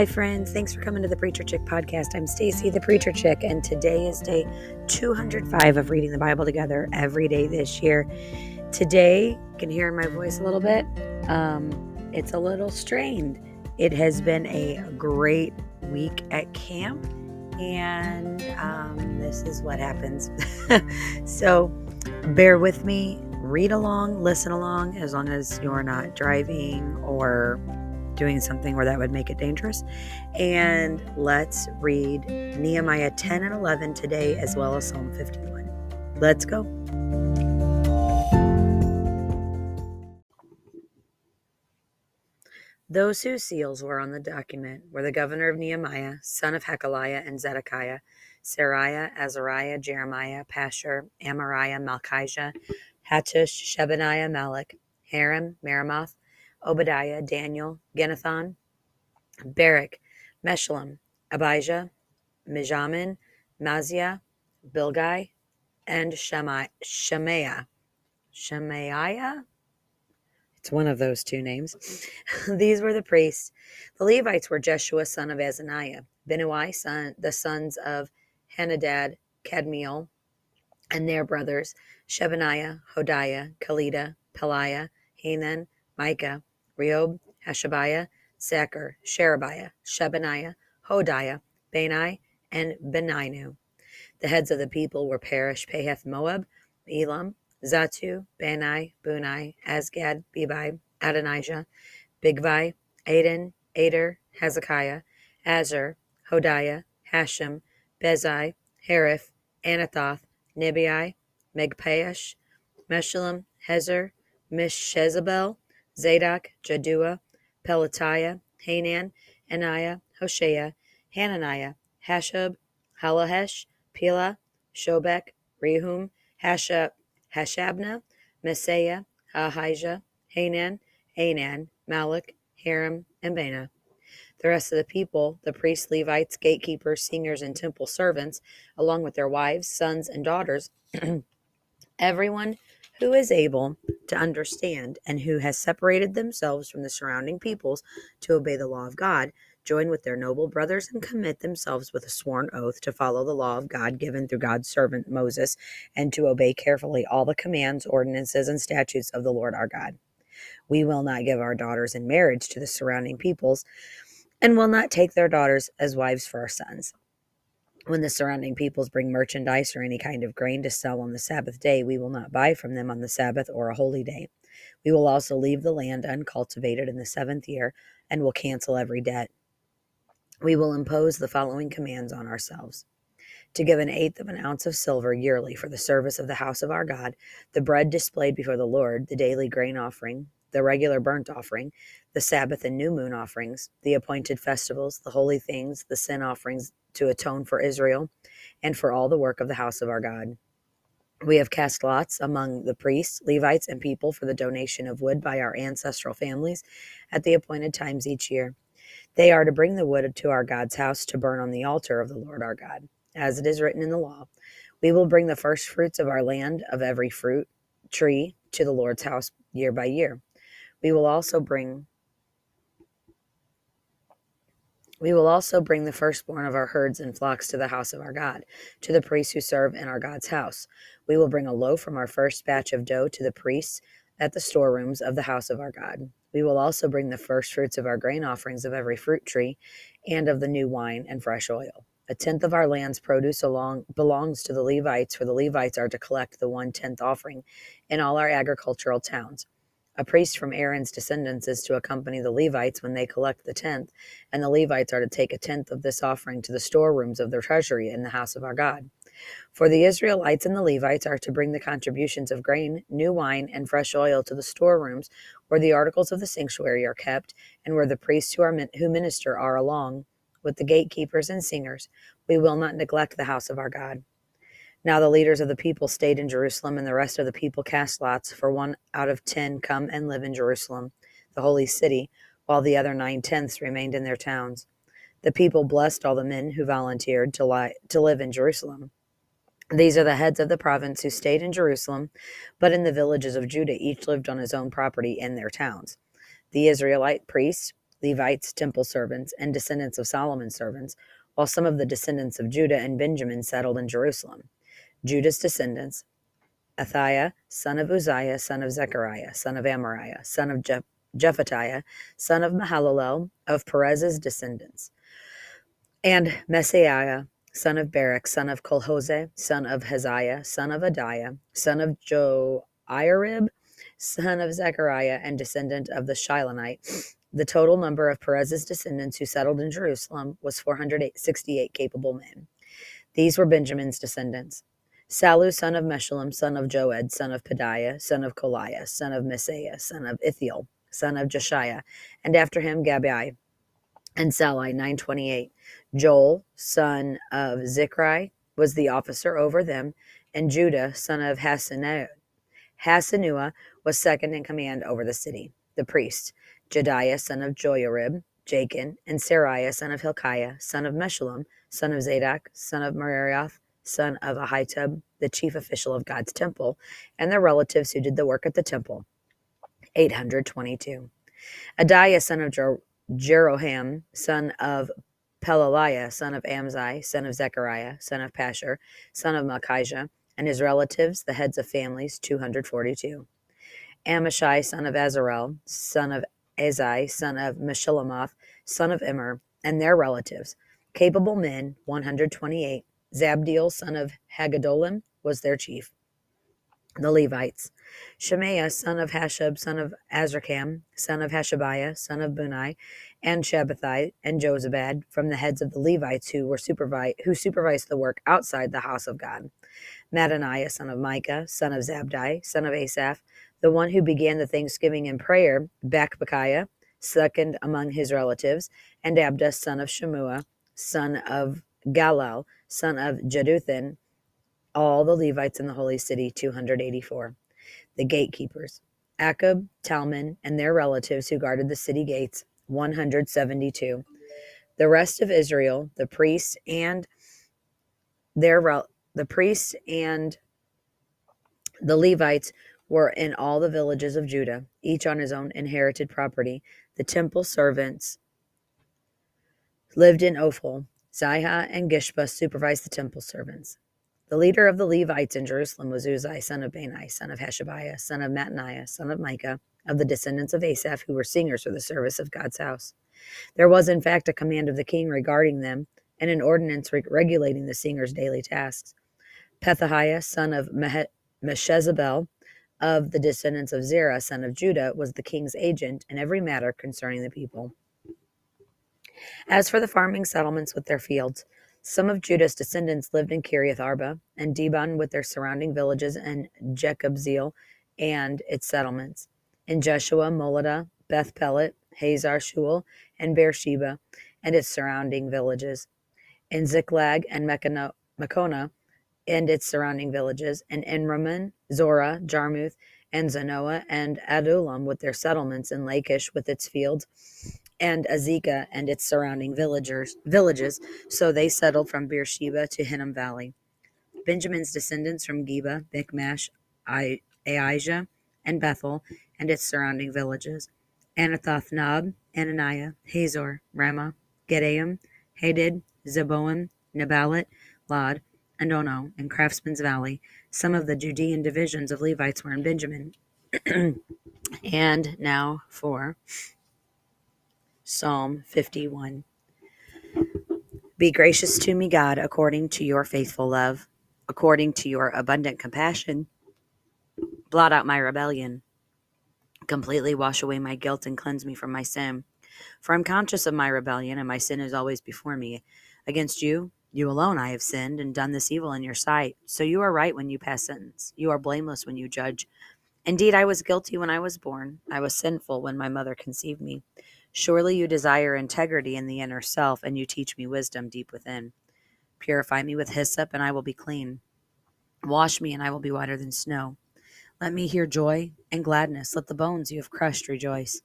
Hi, friends. Thanks for coming to the Preacher Chick podcast. I'm Stacy, the Preacher Chick, and today is day 205 of reading the Bible together every day this year. Today, you can hear in my voice a little bit. Um, it's a little strained. It has been a great week at camp, and um, this is what happens. so, bear with me. Read along, listen along, as long as you're not driving or doing something where that would make it dangerous. And let's read Nehemiah 10 and 11 today, as well as Psalm 51. Let's go. Those whose seals were on the document were the governor of Nehemiah, son of Hacaliah, and Zedekiah, Seraiah, Azariah, Jeremiah, Pashur, Amariah, Malchijah, Hattush, Shebaniah, Malluch, Harim, Meremoth, Obadiah, Daniel, Ginnethon, Barak, Meshullam, Abijah, Mijamin, Maaziah, Bilgai, and Shemaiah. Shemaiah? It's one of those two names. These were the priests. The Levites were Jeshua, son of Azaniah, Binnui, son, the sons of Henadad, Kadmiel, and their brothers, Shebaniah, Hodiah, Kelita, Pelaiah, Hanan, Micah, Rehob, Hashabiah, Zaccur, Sherebiah, Shebaniah, Hodiah, Bani, and Beninu. The heads of the people were Parosh, Pahath, Moab, Elam, Zattu, Bani, Bunai, Azgad, Bebai, Adonijah, Bigvai, Adin, Ater, Hezekiah, Azzur, Hodiah, Hashum, Bezai, Hariph, Anathoth, Nebai, Magpiash, Meshullam, Hezir, Meshezabel, Zadok, Jaddua, Pelatiah, Hanan, Anaiah, Hoshea, Hananiah, Hasshub, Hallohesh, Pilha, Shobek, Rehum, Hasha, Hashabna, Maaseiah, Ahijah, Hanan, Anan, Malluch, Harim, and Baanah. The rest of the people, the priests, Levites, gatekeepers, singers, and temple servants, along with their wives, sons, and daughters, everyone who is able to understand and who has separated themselves from the surrounding peoples to obey the law of God, join with their noble brothers and commit themselves with a sworn oath to follow the law of God given through God's servant Moses and to obey carefully all the commands, ordinances, and statutes of the Lord our God. We will not give our daughters in marriage to the surrounding peoples and will not take their daughters as wives for our sons when the surrounding peoples bring merchandise or any kind of grain to sell on the Sabbath day, we will not buy from them on the Sabbath or a holy day. We will also leave the land uncultivated in the seventh year and will cancel every debt. We will impose the following commands on ourselves to give an eighth of an ounce of silver yearly for the service of the house of our God, the bread displayed before the Lord, the daily grain offering, the regular burnt offering, the Sabbath and new moon offerings, the appointed festivals, the holy things, the sin offerings, to atone for Israel and for all the work of the house of our God. We have cast lots among the priests, Levites, and people for the donation of wood by our ancestral families at the appointed times each year. They are to bring the wood to our God's house to burn on the altar of the Lord our God, as it is written in the law. We will bring the first fruits of our land of every fruit tree to the Lord's house year by year. We will also bring We will also bring the firstborn of our herds and flocks to the house of our God, to the priests who serve in our God's house. We will bring a loaf from our first batch of dough to the priests at the storerooms of the house of our God. We will also bring the first fruits of our grain offerings of every fruit tree and of the new wine and fresh oil. A tenth of our land's produce along belongs to the Levites, for the Levites are to collect the one tenth offering in all our agricultural towns. A priest from Aaron's descendants is to accompany the Levites when they collect the tenth, and the Levites are to take a tenth of this offering to the storerooms of their treasury in the house of our God. For the Israelites and the Levites are to bring the contributions of grain, new wine, and fresh oil to the storerooms where the articles of the sanctuary are kept, and where the priests who, are, who minister are along with the gatekeepers and singers. We will not neglect the house of our God. Now the leaders of the people stayed in Jerusalem, and the rest of the people cast lots for one out of ten come and live in Jerusalem, the holy city, while the other nine tenths remained in their towns. The people blessed all the men who volunteered to, lie, to live in Jerusalem. These are the heads of the province who stayed in Jerusalem, but in the villages of Judah each lived on his own property in their towns. The Israelite priests Levites, temple servants, and descendants of Solomon's servants, while some of the descendants of Judah and Benjamin settled in Jerusalem. Judah's descendants Athaiah, son of Uzziah, son of Zechariah, son of Amariah, son of Je- Jephatiah, son of Mahalalel, of Perez's descendants, and Maaseiah, son of Barak, son of Col-hozeh, son of Hazaiah, son of Adaiah, son of Joiarib, son of Zechariah, and descendant of the Shilonite. The total number of Perez's descendants who settled in Jerusalem was 468 capable men. These were Benjamin's descendants. Sallu, son of Meshullam, son of Joed, son of Pedaiah, son of Kolaiah, son of Maaseiah, son of Ithiel, son of Jeshaiah, and after him Gabbai and Sallai, 928. Joel, son of Zichri, was the officer over them, and Judah, son of Hassenuah, Hassenuah was second in command over the city. The priests, Jedaiah, son of Joiarib, Jachin, and Seraiah, son of Hilkiah, son of Meshullam, son of Zadok, son of Meraioth, son of Ahitub, the chief official of God's temple, and their relatives who did the work at the temple. 822. Adaiah, son of Jer- Jeroham, son of Pelaliah, son of Amzai, son of Zechariah, son of Pashur, son of Malchijah, and his relatives, the heads of families, 242. Amashsai, son of Azarel, son of Azai, son of Meshillemoth, son of Immer, and their relatives, capable men, 128. Zabdiel, son of Haggadolim, was their chief. The Levites, Shemaiah, son of Hasshub, son of Azrikam, son of Hashabiah, son of Bunai, and Shabbethai and Jozabad, from the heads of the Levites who were supervise, who supervised the work outside the house of God. Mattaniah, son of Micah, son of Zabdi, son of Asaph, the one who began the thanksgiving and prayer, Bakbukiah, second among his relatives, and Abda, son of Shammua, son of Galal, son of Jeduthun, all the Levites in the holy city, 284. The gatekeepers, Akkub, Talmon, and their relatives who guarded the city gates, 172. The rest of Israel, the priests and their the priests and the Levites were in all the villages of Judah, each on his own inherited property. The temple servants lived in Ophel. Ziha and Gishpa supervised the temple servants. The leader of the Levites in Jerusalem was Uzzi, son of Bani, son of Hashabiah, son of Mattaniah, son of Micah, of the descendants of Asaph, who were singers for the service of God's house. There was, in fact, a command of the king regarding them, and an ordinance re- regulating the singers' daily tasks. Pethahiah, son of Meshezabel, of the descendants of Zerah, son of Judah, was the king's agent in every matter concerning the people. As for the farming settlements with their fields, some of Judah's descendants lived in Kiriath Arba and Dibon with their surrounding villages and Jekabzeel and its settlements. In Jeshua, Moladah, Beth Pelet, Hazar Shual, and Beersheba and its surrounding villages. In Ziklag and Meconah and its surrounding villages. And En-rimmon, Zorah, Jarmuth, and Zanoah and Adullam with their settlements, and Lachish with its fields, and Azekah and its surrounding villagers, villages. So they settled from Beersheba to Hinnom Valley. Benjamin's descendants from Geba, Michmash, Aija, and Bethel, and its surrounding villages. Anathoth Nob, Ananiah, Hazor, Ramah, Gittaim, Hadid, Zeboim, Neballat, Lod, and Ono, and Craftsman's Valley. Some of the Judean divisions of Levites were in Benjamin. and now for Psalm 51. Be gracious to me, God, according to your faithful love, according to your abundant compassion. Blot out my rebellion. Completely wash away my guilt and cleanse me from my sin. For I'm conscious of my rebellion, and my sin is always before me. Against you, you alone, I have sinned and done this evil in your sight. So you are right when you pass sentence. You are blameless when you judge. Indeed, I was guilty when I was born. I was sinful when my mother conceived me. Surely you desire integrity in the inner self, and you teach me wisdom deep within. Purify me with hyssop, and I will be clean. Wash me, and I will be whiter than snow. Let me hear joy and gladness. Let the bones you have crushed rejoice.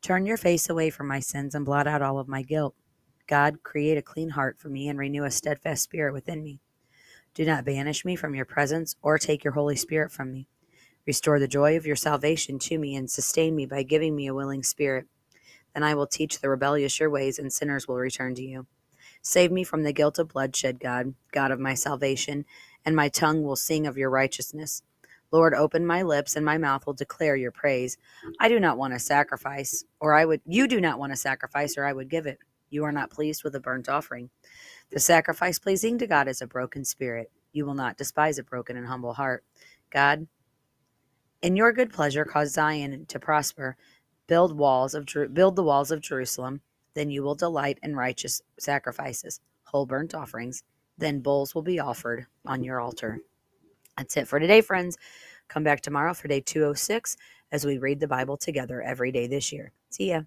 Turn your face away from my sins and blot out all of my guilt. God, create a clean heart for me and renew a steadfast spirit within me. Do not banish me from your presence or take your Holy Spirit from me. Restore the joy of your salvation to me and sustain me by giving me a willing spirit. Then I will teach the rebellious your ways, and sinners will return to you. Save me from the guilt of bloodshed, God, God of my salvation, and my tongue will sing of your righteousness. Lord, open my lips, and my mouth will declare your praise. I do not want a sacrifice, or I would you do not want a sacrifice, or I would give it. You are not pleased with a burnt offering. The sacrifice pleasing to God is a broken spirit. You will not despise a broken and humble heart. God, in your good pleasure, cause Zion to prosper. Build walls of build the walls of Jerusalem. Then you will delight in righteous sacrifices, whole burnt offerings. Then bulls will be offered on your altar. That's it for today, friends. Come back tomorrow for day 206 as we read the Bible together every day this year. See ya.